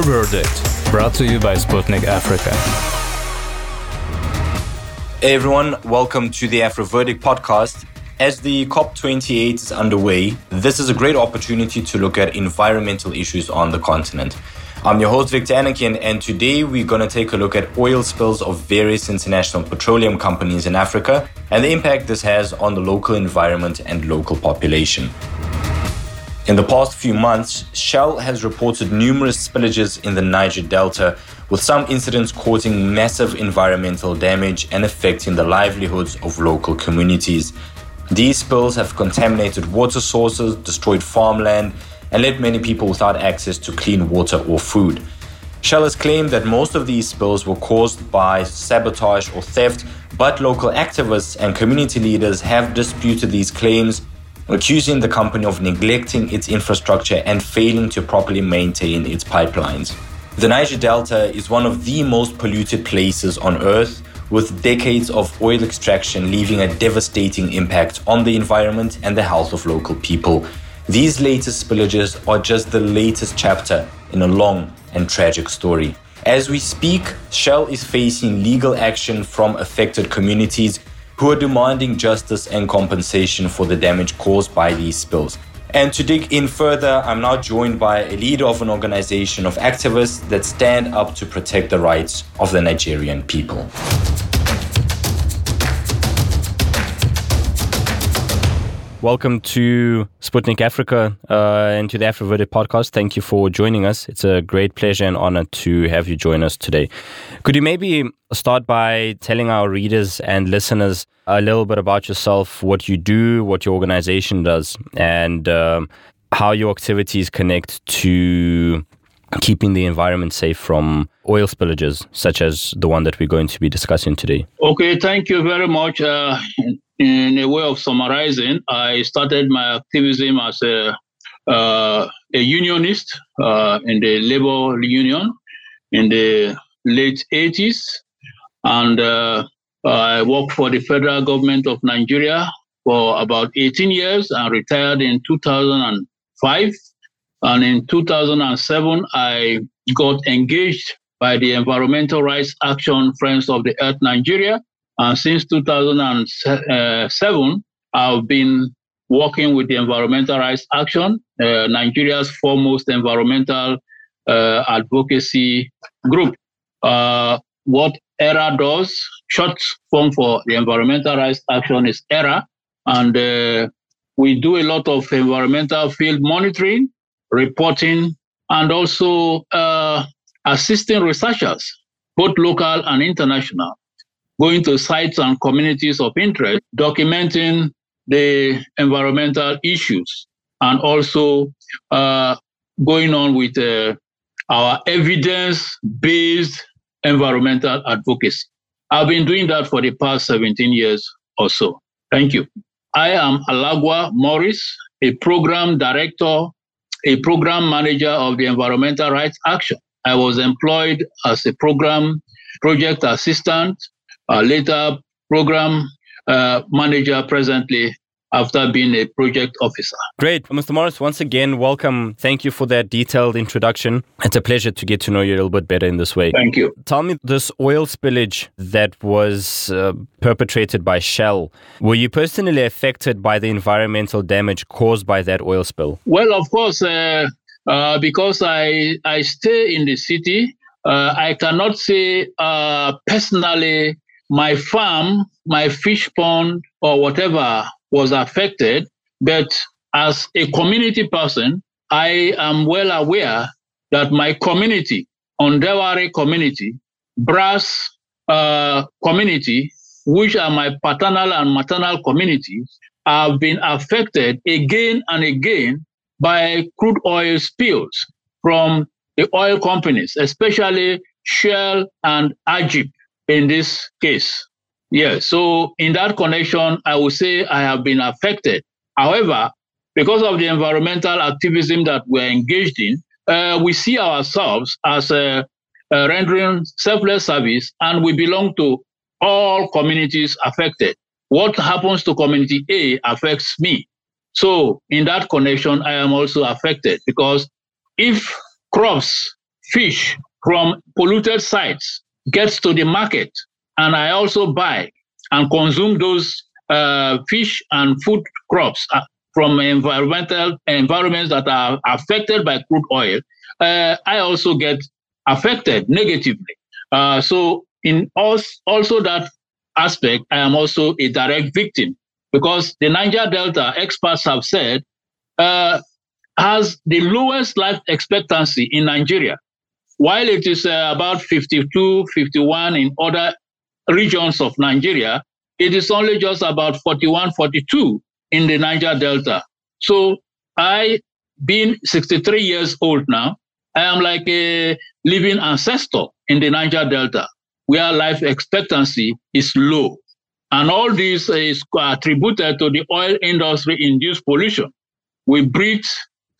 Verdict, brought to you by Sputnik Africa. Hey everyone, welcome to the Afro Verdict podcast. As the COP28 is underway, this is a great opportunity to look at environmental issues on the continent. I'm your host, Victor Anakin, and today we're going to take a look at oil spills of various international petroleum companies in Africa and the impact this has on the local environment and local population. In the past few months, Shell has reported numerous spillages in the Niger Delta, with some incidents causing massive environmental damage and affecting the livelihoods of local communities. These spills have contaminated water sources, destroyed farmland, and left many people without access to clean water or food. Shell has claimed that most of these spills were caused by sabotage or theft, but local activists and community leaders have disputed these claims, accusing the company of neglecting its infrastructure and failing to properly maintain its pipelines. The Niger Delta is one of the most polluted places on Earth, with decades of oil extraction leaving a devastating impact on the environment and the health of local people. These latest spillages are just the latest chapter in a long and tragic story. As we speak, Shell is facing legal action from affected communities who are demanding justice and compensation for the damage caused by these spills. And to dig in further, I'm now joined by a leader of an organization of activists that stand up to protect the rights of the Nigerian people. Welcome to Sputnik Africa uh, and to the Afro podcast. Thank you for joining us. It's a great pleasure and honor to have you join us today. Could you maybe start by telling our readers and listeners a little bit about yourself, what you do, what your organization does, and um, how your activities connect to keeping the environment safe from oil spillages, such as the one that we're going to be discussing today? Okay, thank you very much. Uh, in a way of summarizing, I started my activism as a, uh, a unionist uh, in the labor union in the late 80s. And uh, I worked for the federal government of Nigeria for about 18 years and retired in 2005. And in 2007, I got engaged by the Environmental Rights Action Friends of the Earth Nigeria and since 2007, I've been working with the Environmental Rights Action, uh, Nigeria's foremost environmental uh, advocacy group. Uh, what ERA does, short form for the Environmental Rights Action is ERA, and uh, we do a lot of environmental field monitoring, reporting, and also uh, assisting researchers, both local and international, going to sites and communities of interest, documenting the environmental issues, and also uh, going on with uh, our evidence based environmental advocacy. I've been doing that for the past 17 years or so. Thank you. I am Alagoa Morris, a program director, a program manager of the Environmental Rights Action. I was employed as a program project assistant uh, later program uh, manager presently after being a project officer. Great. Mr. Morris, once again, welcome. Thank you for that detailed introduction. It's a pleasure to get to know you a little bit better in this way. Thank you. Tell me this oil spillage that was uh, perpetrated by Shell. Were you personally affected by the environmental damage caused by that oil spill? Well, of course, uh, uh, because I, I stay in the city, uh, I cannot say uh, personally my farm, my fish pond, or whatever was affected. But as a community person, I am well aware that my community, Ondeware community, Brass uh, community, which are my paternal and maternal communities, have been affected again and again by crude oil spills from the oil companies, especially Shell and Agip in this case. Yeah, so in that connection, I would say I have been affected. However, because of the environmental activism that we're engaged in, uh, we see ourselves as a, a rendering selfless service, and we belong to all communities affected. What happens to community A affects me. So, in that connection, I am also affected because if crops fish from polluted sites gets to the market, and I also buy and consume those uh, fish and food crops uh, from environmental environments that are affected by crude oil, uh, I also get affected negatively. Uh, so in also that aspect, I am also a direct victim because the Niger Delta experts have said uh, has the lowest life expectancy in Nigeria, while it is uh, about 52, 51 in other regions of Nigeria. It is only just about 41, 42 in the Niger Delta. So I, being 63 years old now, I am like a living ancestor in the Niger Delta, where life expectancy is low. And all this is attributed to the oil industry induced pollution. We breathe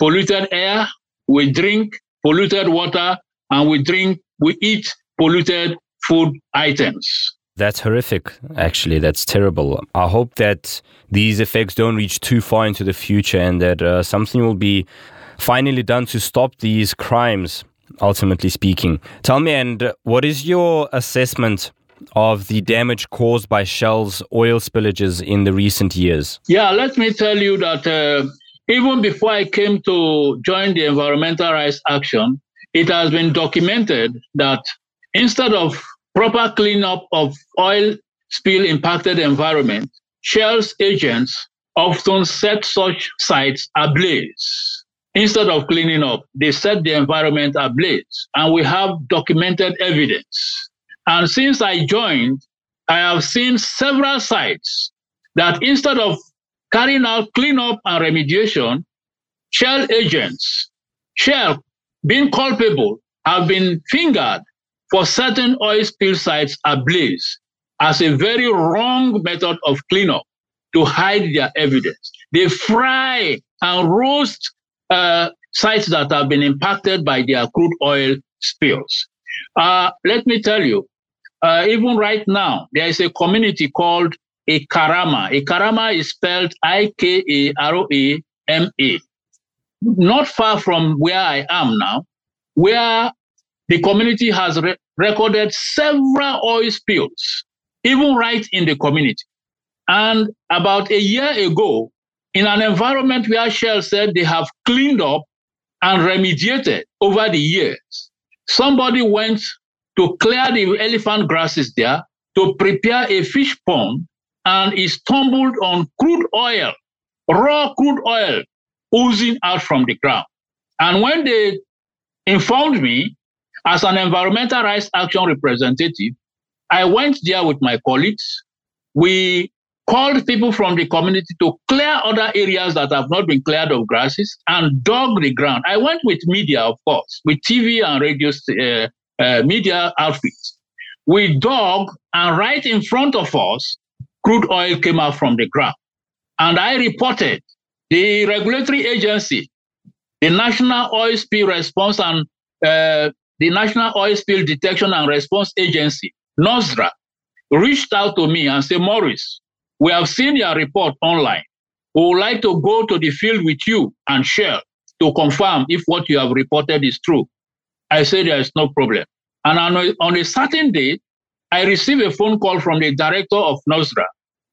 polluted air, we drink polluted water, and we drink, we eat polluted food items. That's horrific, actually. That's terrible. I hope that these effects don't reach too far into the future and that uh, something will be finally done to stop these crimes, ultimately speaking. Tell me, and what is your assessment of the damage caused by Shell's oil spillages in the recent years? Yeah, let me tell you that uh, even before I came to join the Environmental Rights Action, it has been documented that instead of proper cleanup of oil spill impacted environment, Shell's agents often set such sites ablaze. Instead of cleaning up, they set the environment ablaze. And we have documented evidence. And since I joined, I have seen several sites that instead of carrying out cleanup and remediation, Shell agents, Shell being culpable, have been fingered for certain oil spill sites ablaze as a very wrong method of cleanup to hide their evidence. They fry and roast uh, sites that have been impacted by their crude oil spills. Uh, let me tell you, uh, even right now, there is a community called Ikarama. Ikarama is spelled I K A R O A M A. Not far from where I am now, where the community has re- recorded several oil spills, even right in the community. And about a year ago, in an environment where Shell said they have cleaned up and remediated over the years, somebody went to clear the elephant grasses there to prepare a fish pond and he stumbled on crude oil, raw crude oil oozing out from the ground. And when they informed me, as an environmental rights action representative, I went there with my colleagues. We called people from the community to clear other areas that have not been cleared of grasses and dug the ground. I went with media, of course, with TV and radio uh, uh, media outfits. We dug, and right in front of us, crude oil came out from the ground. And I reported the regulatory agency, the National Oil Spill Response and uh, the National Oil Spill Detection and Response Agency, NOSDRA, reached out to me and said, Morris, we have seen your report online. We would like to go to the field with you and share to confirm if what you have reported is true. I said there is no problem. And on a, on a certain day, I received a phone call from the director of NOSDRA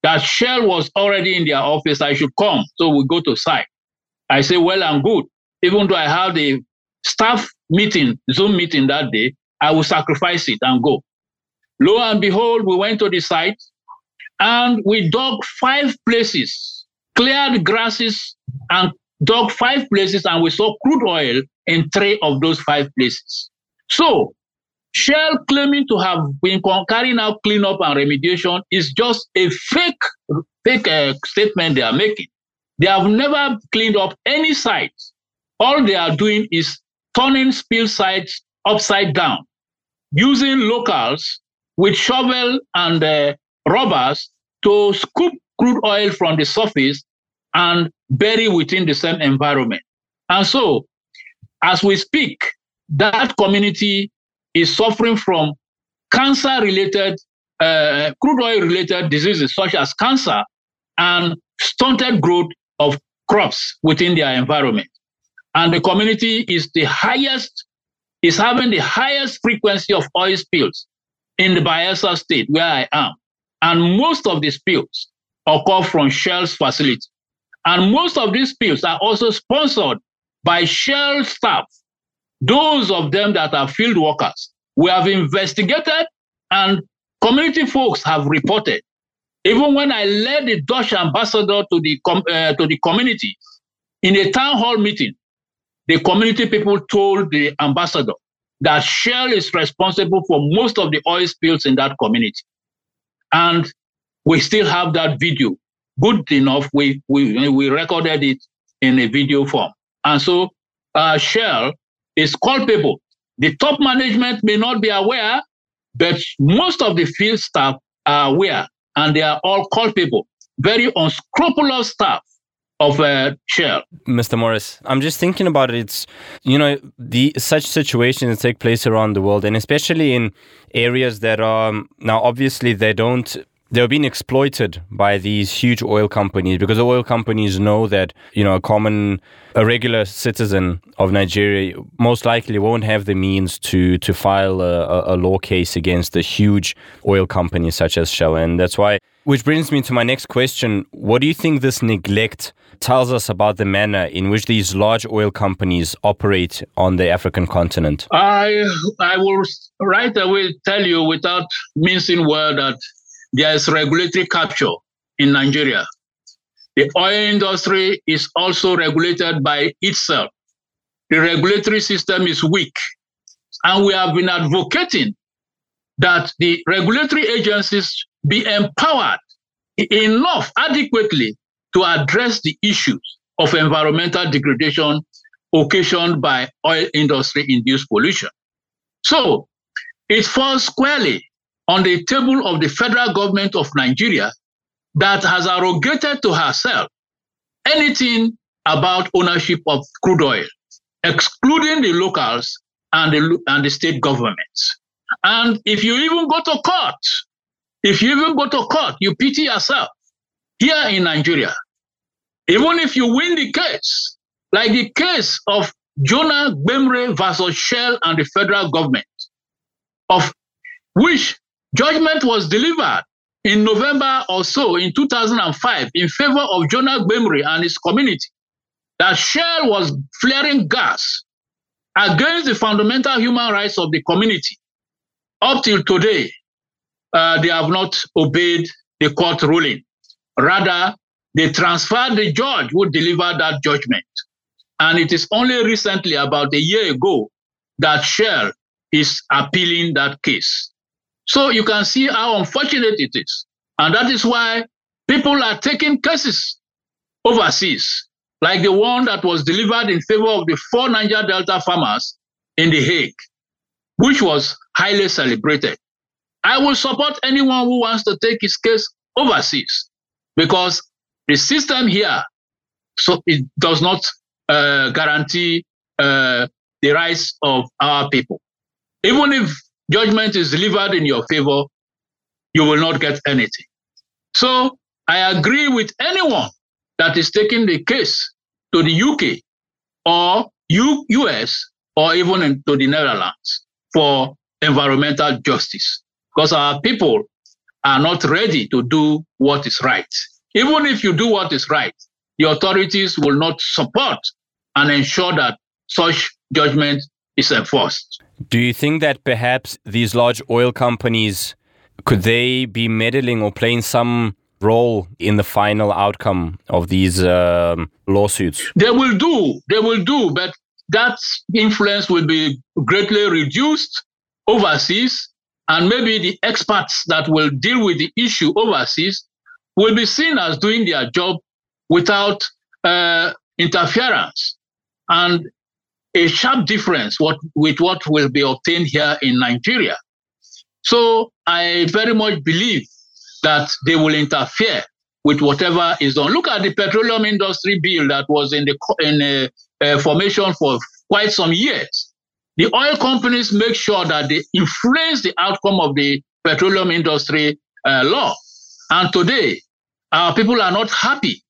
that Shell was already in their office. I should come. So we go to site. I say, well, I'm good. Even though I have the staff meeting, Zoom meeting that day, I will sacrifice it and go. Lo and behold, we went to the site and we dug five places, cleared grasses and dug five places, and we saw crude oil in three of those five places. So, Shell claiming to have been carrying out cleanup and remediation is just a fake, fake uh, statement they are making. They have never cleaned up any site. All they are doing is turning spill sites upside down, using locals with shovel and uh, robbers to scoop crude oil from the surface and bury within the same environment. And so, as we speak, that community is suffering from cancer related, uh, crude oil related diseases such as cancer and stunted growth of crops within their environment. And the community is the highest is having the highest frequency of oil spills in the Bayelsa state where I am. And most of the spills occur from Shell's facility. And most of these spills are also sponsored by Shell staff, those of them that are field workers. We have investigated and community folks have reported. Even when I led the Dutch ambassador to the, com- uh, to the community in a town hall meeting, the community people told the ambassador that Shell is responsible for most of the oil spills in that community. And we still have that video. Good enough, we, we, we recorded it in a video form. And so uh, Shell is culpable. The top management may not be aware, but most of the field staff are aware, and they are all culpable. Very unscrupulous staff of a Shell. Mr. Morris, I'm just thinking about it. It's you know the such situations take place around the world, and especially in areas that are um, now obviously they don't they're being exploited by these huge oil companies because the oil companies know that you know a common a regular citizen of Nigeria most likely won't have the means to to file a, a law case against a huge oil company such as Shell. And that's why which brings me to my next question. What do you think this neglect tells us about the manner in which these large oil companies operate on the African continent? I I will right away tell you without mincing word that there is regulatory capture in Nigeria. The oil industry is also regulated by itself. The regulatory system is weak. And we have been advocating that the regulatory agencies be empowered enough adequately to address the issues of environmental degradation occasioned by oil industry induced pollution. So it falls squarely on the table of the federal government of Nigeria that has arrogated to herself anything about ownership of crude oil, excluding the locals and the, and the state governments. And if you even go to court, if you even go to court, you pity yourself here in Nigeria. Even if you win the case, like the case of Jonah Gbemre versus Shell and the federal government, of which Judgment was delivered in November or so in 2005 in favor of Jonah Gbemre and his community that Shell was flaring gas against the fundamental human rights of the community. Up till today, uh, they have not obeyed the court ruling. Rather, they transferred the judge who delivered that judgment. And it is only recently, about a year ago, that Shell is appealing that case. So you can see how unfortunate it is. And that is why people are taking cases overseas, like the one that was delivered in favor of the four Niger Delta farmers in The Hague, which was highly celebrated. I will support anyone who wants to take his case overseas because the system here so it does not uh, guarantee uh, the rights of our people. Even if judgment is delivered in your favor, you will not get anything. So I agree with anyone that is taking the case to the UK or U- US or even in, to the Netherlands for environmental justice because our people are not ready to do what is right. Even if you do what is right, the authorities will not support and ensure that such judgment is enforced. Do you think that perhaps these large oil companies could they be meddling or playing some role in the final outcome of these um, lawsuits? They will do. They will do, but that influence will be greatly reduced overseas, and maybe the experts that will deal with the issue overseas will be seen as doing their job without uh, interference. And a sharp difference what, with what will be obtained here in Nigeria. So I very much believe that they will interfere with whatever is done. Look at the petroleum industry bill that was in the in a, a formation for quite some years. The oil companies make sure that they influence the outcome of the petroleum industry uh, law. And today, our people are not happy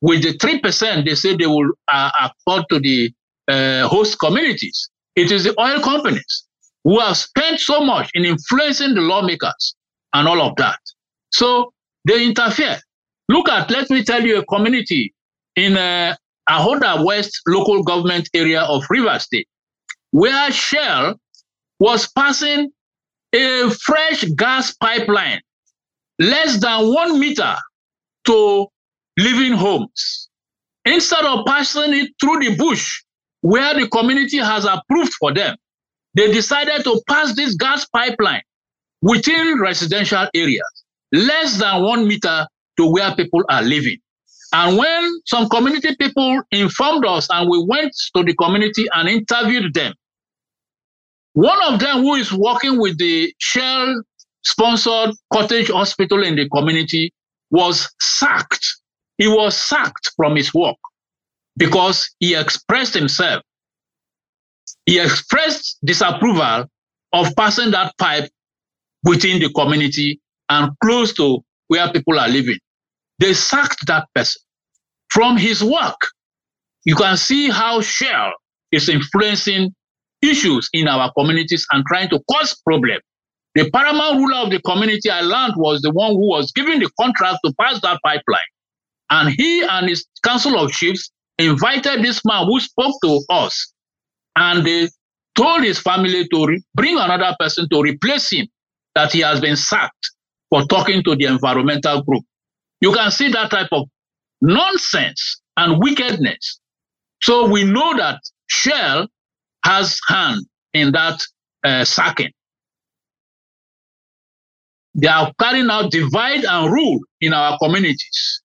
with the 3% they say they will uh, accord to the uh, host communities. It is the oil companies who have spent so much in influencing the lawmakers and all of that. So they interfere. Look at, let me tell you, a community in uh, Ahoda West local government area of River State, where Shell was passing a fresh gas pipeline less than one meter to living homes. Instead of passing it through the bush where the community has approved for them, they decided to pass this gas pipeline within residential areas, less than one meter to where people are living. And when some community people informed us and we went to the community and interviewed them, one of them who is working with the Shell sponsored cottage hospital in the community was sacked. He was sacked from his work because he expressed himself. He expressed disapproval of passing that pipe within the community and close to where people are living. They sacked that person from his work. You can see how Shell is influencing issues in our communities and trying to cause problems. The paramount ruler of the community I learned was the one who was given the contract to pass that pipeline. And he and his council of chiefs invited this man who spoke to us. And told his family to re- bring another person to replace him, that he has been sacked for talking to the environmental group. You can see that type of nonsense and wickedness. So we know that Shell has hand in that uh, sacking. They are carrying out divide and rule in our communities.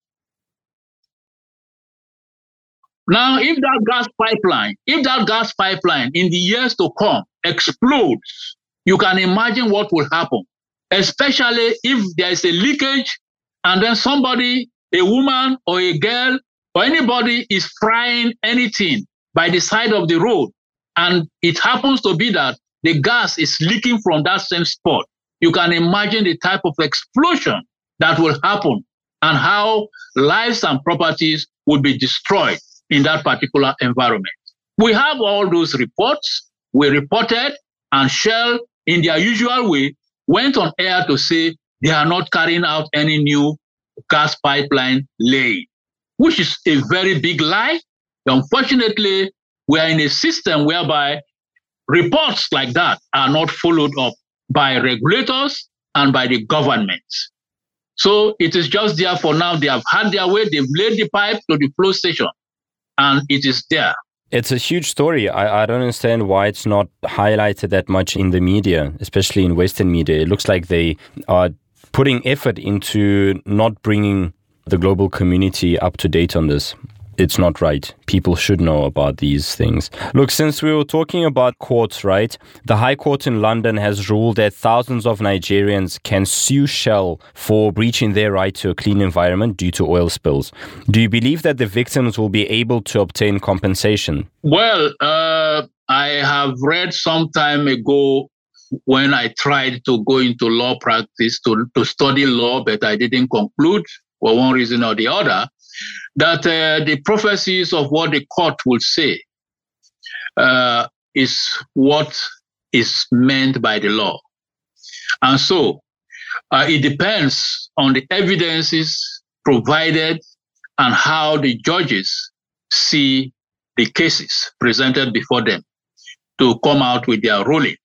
Now, if that gas pipeline, if that gas pipeline in the years to come explodes, you can imagine what will happen, especially if there is a leakage and then somebody, a woman or a girl or anybody is frying anything by the side of the road. And it happens to be that the gas is leaking from that same spot, you can imagine the type of explosion that will happen and how lives and properties will be destroyed in that particular environment. We have all those reports. We reported, and Shell, in their usual way, went on air to say they are not carrying out any new gas pipeline lay, which is a very big lie. Unfortunately, we are in a system whereby reports like that are not followed up by regulators and by the government. So it is just there for now. They have had their way, they've laid the pipe to the flow station, and it is there. It's a huge story. I, I don't understand why it's not highlighted that much in the media, especially in Western media. It looks like they are putting effort into not bringing the global community up to date on this it's not right. People should know about these things. Look, since we were talking about courts, right? The High Court in London has ruled that thousands of Nigerians can sue Shell for breaching their right to a clean environment due to oil spills. Do you believe that the victims will be able to obtain compensation? Well, uh, I have read some time ago when I tried to go into law practice to, to study law, but I didn't conclude for one reason or the other that uh, the prophecies of what the court will say uh, is what is meant by the law. And so uh, it depends on the evidences provided and how the judges see the cases presented before them to come out with their rulings.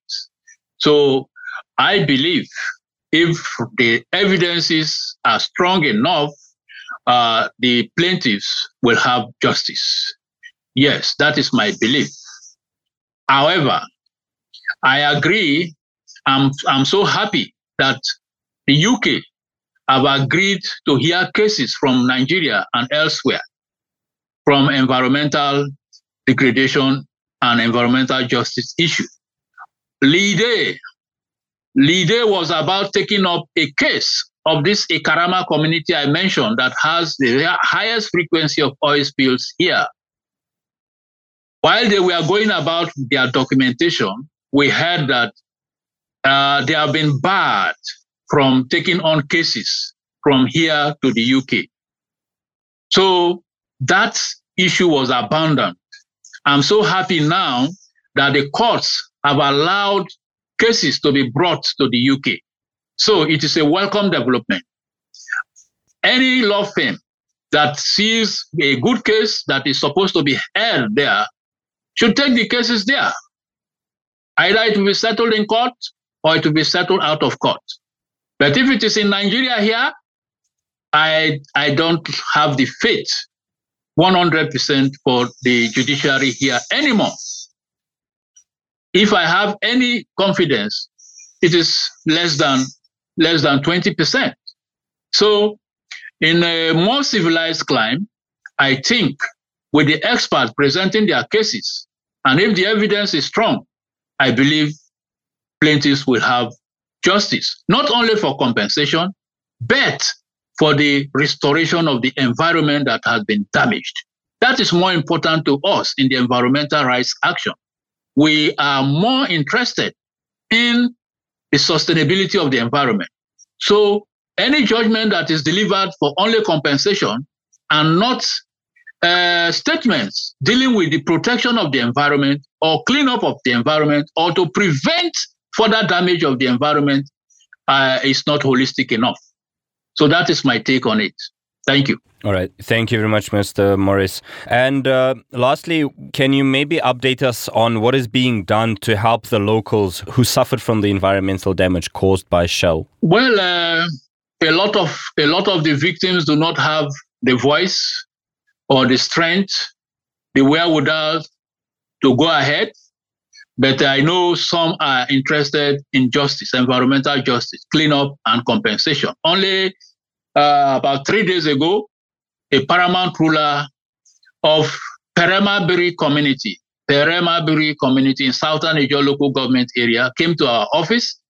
So I believe if the evidences are strong enough uh, the plaintiffs will have justice. Yes, that is my belief. However, I agree. I'm, I'm so happy that the UK have agreed to hear cases from Nigeria and elsewhere from environmental degradation and environmental justice issues. Leigh Day, Lide was about taking up a case of this Ikarama community I mentioned that has the highest frequency of oil spills here. While they were going about their documentation, we heard that uh, they have been barred from taking on cases from here to the UK. So that issue was abandoned. I'm so happy now that the courts have allowed cases to be brought to the UK. So it is a welcome development. Any law firm that sees a good case that is supposed to be held there should take the cases there. Either it will be settled in court or it will be settled out of court. But if it is in Nigeria here, I I don't have the faith 100% for the judiciary here anymore. If I have any confidence, it is less than less than 20%. So in a more civilized climate, I think with the experts presenting their cases, and if the evidence is strong, I believe plaintiffs will have justice, not only for compensation, but for the restoration of the environment that has been damaged. That is more important to us in the environmental rights action. We are more interested in the sustainability of the environment. So any judgment that is delivered for only compensation and not uh, statements dealing with the protection of the environment or cleanup of the environment or to prevent further damage of the environment uh, is not holistic enough. So that is my take on it. Thank you. All right. Thank you very much, Mr. Morris. And uh, lastly, can you maybe update us on what is being done to help the locals who suffered from the environmental damage caused by Shell? Well, uh, a lot of a lot of the victims do not have the voice or the strength, the wherewithal to go ahead. But I know some are interested in justice, environmental justice, cleanup and compensation. Only uh, about three days ago, a paramount ruler of Peremabiri community, Peremabiri community in southern Niger local government area came to our office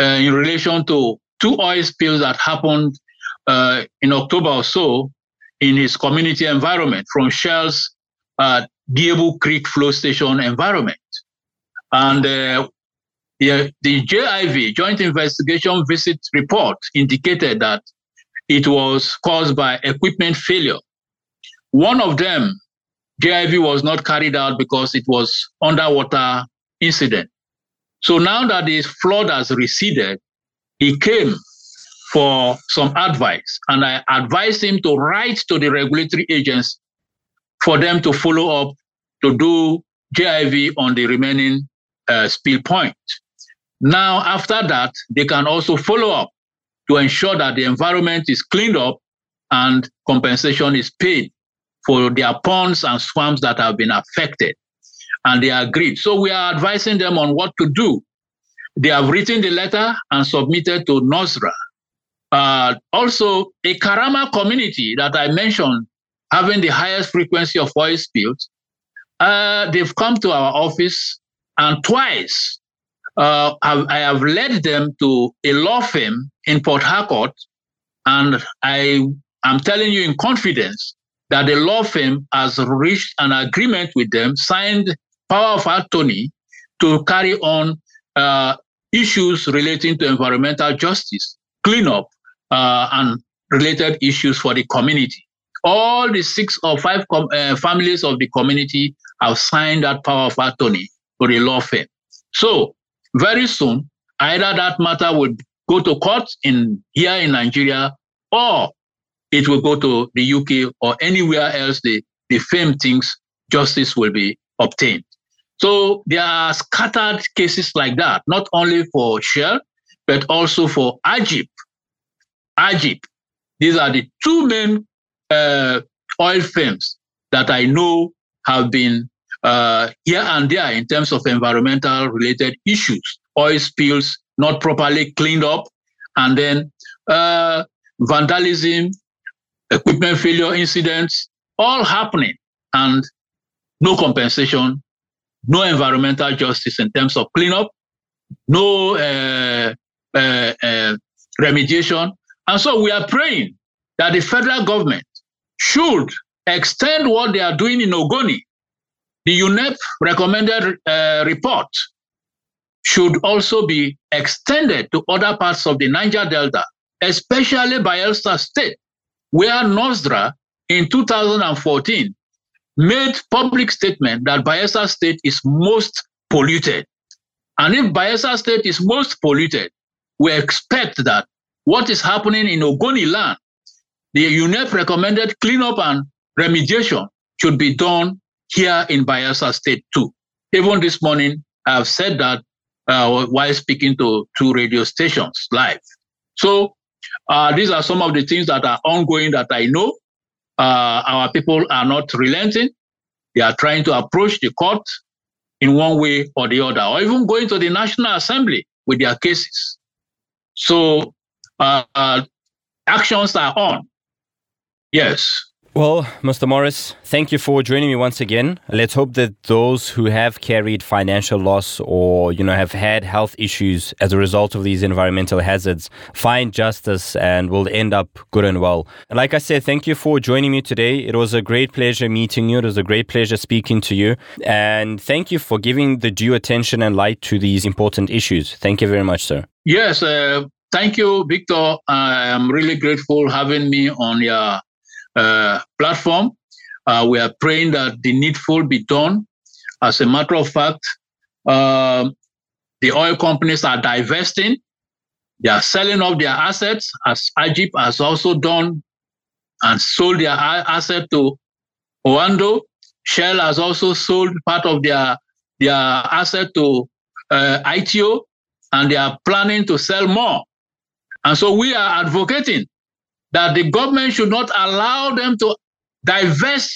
uh, in relation to two oil spills that happened uh, in October or so in his community environment from Shell's uh, Diebu Creek flow station environment. And uh, the, the JIV, Joint Investigation Visit report, indicated that it was caused by equipment failure. One of them, JIV, was not carried out because it was underwater incident. So now that the flood has receded, he came for some advice, and I advised him to write to the regulatory agents for them to follow up to do JIV on the remaining uh, spill point. Now, after that, they can also follow up to ensure that the environment is cleaned up and compensation is paid for their ponds and swamps that have been affected. And they agreed. So we are advising them on what to do. They have written the letter and submitted to NOSDRA. Uh, also, Ikarama community that I mentioned having the highest frequency of oil spills, uh, they've come to our office and twice uh, I have led them to a law firm in Port Harcourt, and I am telling you in confidence that the law firm has reached an agreement with them, signed power of attorney to carry on uh, issues relating to environmental justice, cleanup, uh, and related issues for the community. All the six or five com- uh, families of the community have signed that power of attorney for the law firm. So very soon, either that matter will go to court in here in Nigeria, or it will go to the UK or anywhere else the, the firm thinks justice will be obtained. So there are scattered cases like that, not only for Shell, but also for Agip. Agip. These are the two main uh, oil firms that I know have been uh, here and there in terms of environmental related issues, oil spills not properly cleaned up, and then uh, vandalism, equipment failure incidents, all happening, and no compensation, no environmental justice in terms of cleanup, no uh, uh, uh, remediation. And so we are praying that the federal government should extend what they are doing in Ogoni the UNEP recommended uh, report should also be extended to other parts of the Niger Delta, especially Bayelsa State, where NOSDRA in 2014 made public statement that Bayelsa State is most polluted. And if Bayelsa State is most polluted, we expect that what is happening in Ogoni land, the UNEP recommended cleanup and remediation should be done here in Bayelsa State too. Even this morning, I have said that uh, while speaking to two radio stations live. So uh, these are some of the things that are ongoing that I know. Uh, our people are not relenting. They are trying to approach the court in one way or the other, or even going to the National Assembly with their cases. So uh, uh, actions are on. Yes. Well, Mr. Morris, thank you for joining me once again. Let's hope that those who have carried financial loss or, you know, have had health issues as a result of these environmental hazards find justice and will end up good and well. And like I said, thank you for joining me today. It was a great pleasure meeting you. It was a great pleasure speaking to you. And thank you for giving the due attention and light to these important issues. Thank you very much, sir. Yes, uh, thank you, Victor. I am really grateful having me on your platform. Uh, we are praying that the needful be done. As a matter of fact, uh, the oil companies are divesting. They are selling off their assets, as Agip has also done and sold their asset to Oando. Shell has also sold part of their, their asset to uh, ITO, and they are planning to sell more. And so we are advocating that the government should not allow them to divest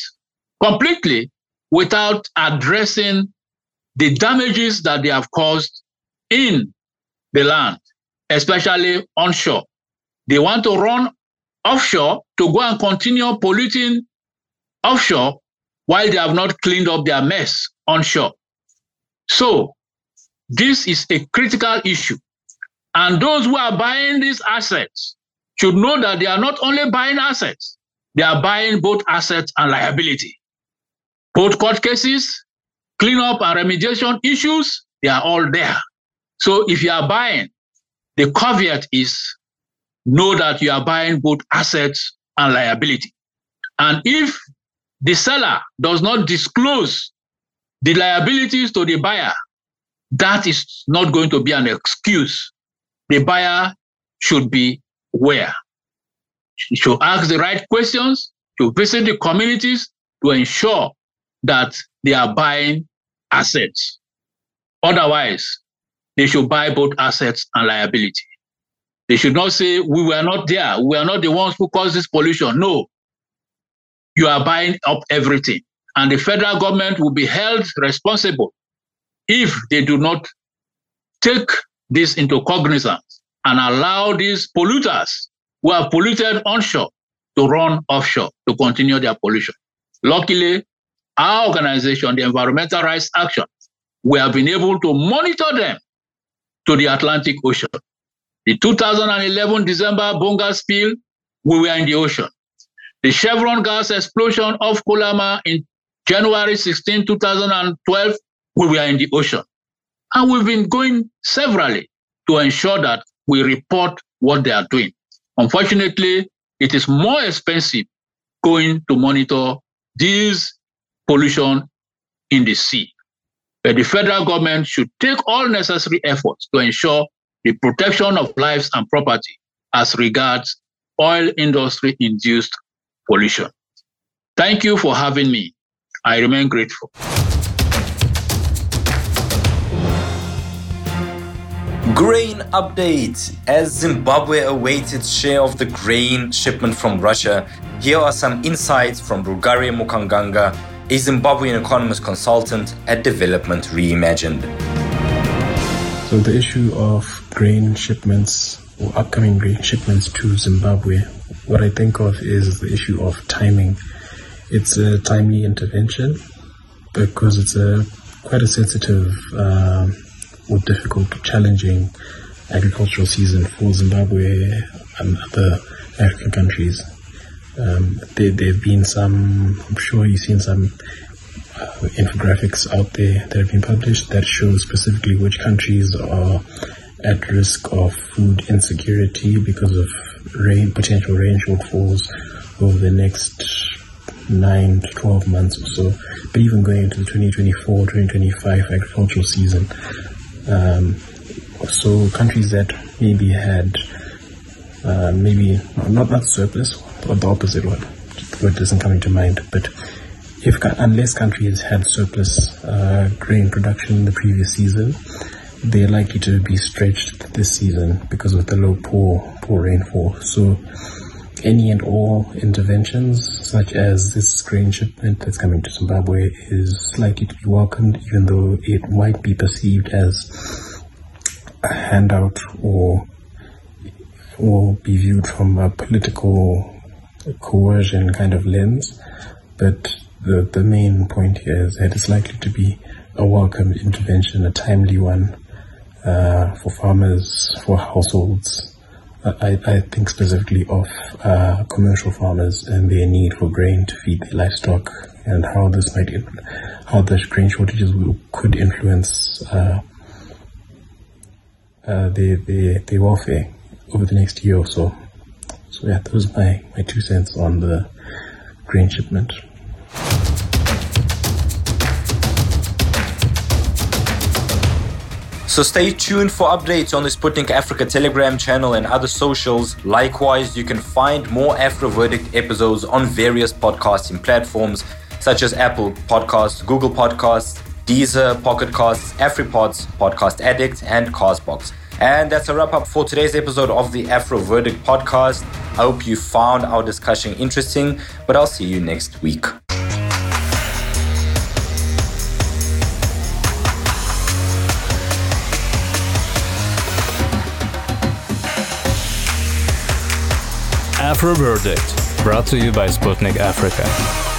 completely without addressing the damages that they have caused in the land, especially onshore. They want to run offshore to go and continue polluting offshore while they have not cleaned up their mess onshore. So, this is a critical issue. And those who are buying these assets should know that they are not only buying assets, they are buying both assets and liability. Both court cases, cleanup and remediation issues, they are all there. So if you are buying, the caveat is know that you are buying both assets and liability. And if the seller does not disclose the liabilities to the buyer, that is not going to be an excuse. The buyer should be where. To ask the right questions, to visit the communities to ensure that they are buying assets. Otherwise, they should buy both assets and liability. They should not say, we were not there. We are not the ones who caused this pollution. No. You are buying up everything. And the federal government will be held responsible if they do not take this into cognizance and allow these polluters who have polluted onshore to run offshore to continue their pollution. Luckily, our organization, the Environmental Rights Action, we have been able to monitor them to the Atlantic Ocean. The 2011 December Bonga spill, we were in the ocean. The Chevron gas explosion off Koluama in January 16, 2012, we were in the ocean. And we've been going severally to ensure that we report what they are doing. Unfortunately, it is more expensive going to monitor this pollution in the sea. But the federal government should take all necessary efforts to ensure the protection of lives and property as regards oil industry induced pollution. Thank you for having me. I remain grateful. Grain update. As Zimbabwe awaits its share of the grain shipment from Russia, here are some insights from Bulgaria Mukanganga, a Zimbabwean economist consultant at Development Reimagined. So, the issue of grain shipments or upcoming grain shipments to Zimbabwe, what I think of is the issue of timing. It's a timely intervention because it's a quite a sensitive. Uh, or difficult, challenging agricultural season for Zimbabwe and other African countries. Um, there, have been some, I'm sure you've seen some uh, infographics out there that have been published that show specifically which countries are at risk of food insecurity because of rain, potential rain shortfalls over the next nine to 12 months or so. But even going into the 2024 2025 agricultural season, um, so countries that maybe had uh, maybe not that surplus, or the opposite one. Word doesn't come into mind, but if unless countries had surplus uh, grain production in the previous season, they're likely to be stretched this season because of the low poor poor rainfall. So any and all interventions, such as this grain shipment that's coming to Zimbabwe, is likely to be welcomed, even though it might be perceived as a handout or or be viewed from a political coercion kind of lens. But the, the main point here is that it's likely to be a welcome intervention, a timely one uh, for farmers, for households. I, I think specifically of uh, commercial farmers and their need for grain to feed their livestock and how this might, how the grain shortages will, could influence uh, uh, their, their, their welfare over the next year or so. So yeah, those are my, my two cents on the grain shipment. So stay tuned for updates on the Sputnik Africa Telegram channel and other socials. Likewise, you can find more Afro Verdict episodes on various podcasting platforms such as Apple Podcasts, Google Podcasts, Deezer, Pocket Casts, AfriPods, Podcast Addict, and Castbox. And that's a wrap up for today's episode of the Afro Verdict podcast. I hope you found our discussion interesting, but I'll see you next week. Afro Verdict, brought to you by Sputnik Africa.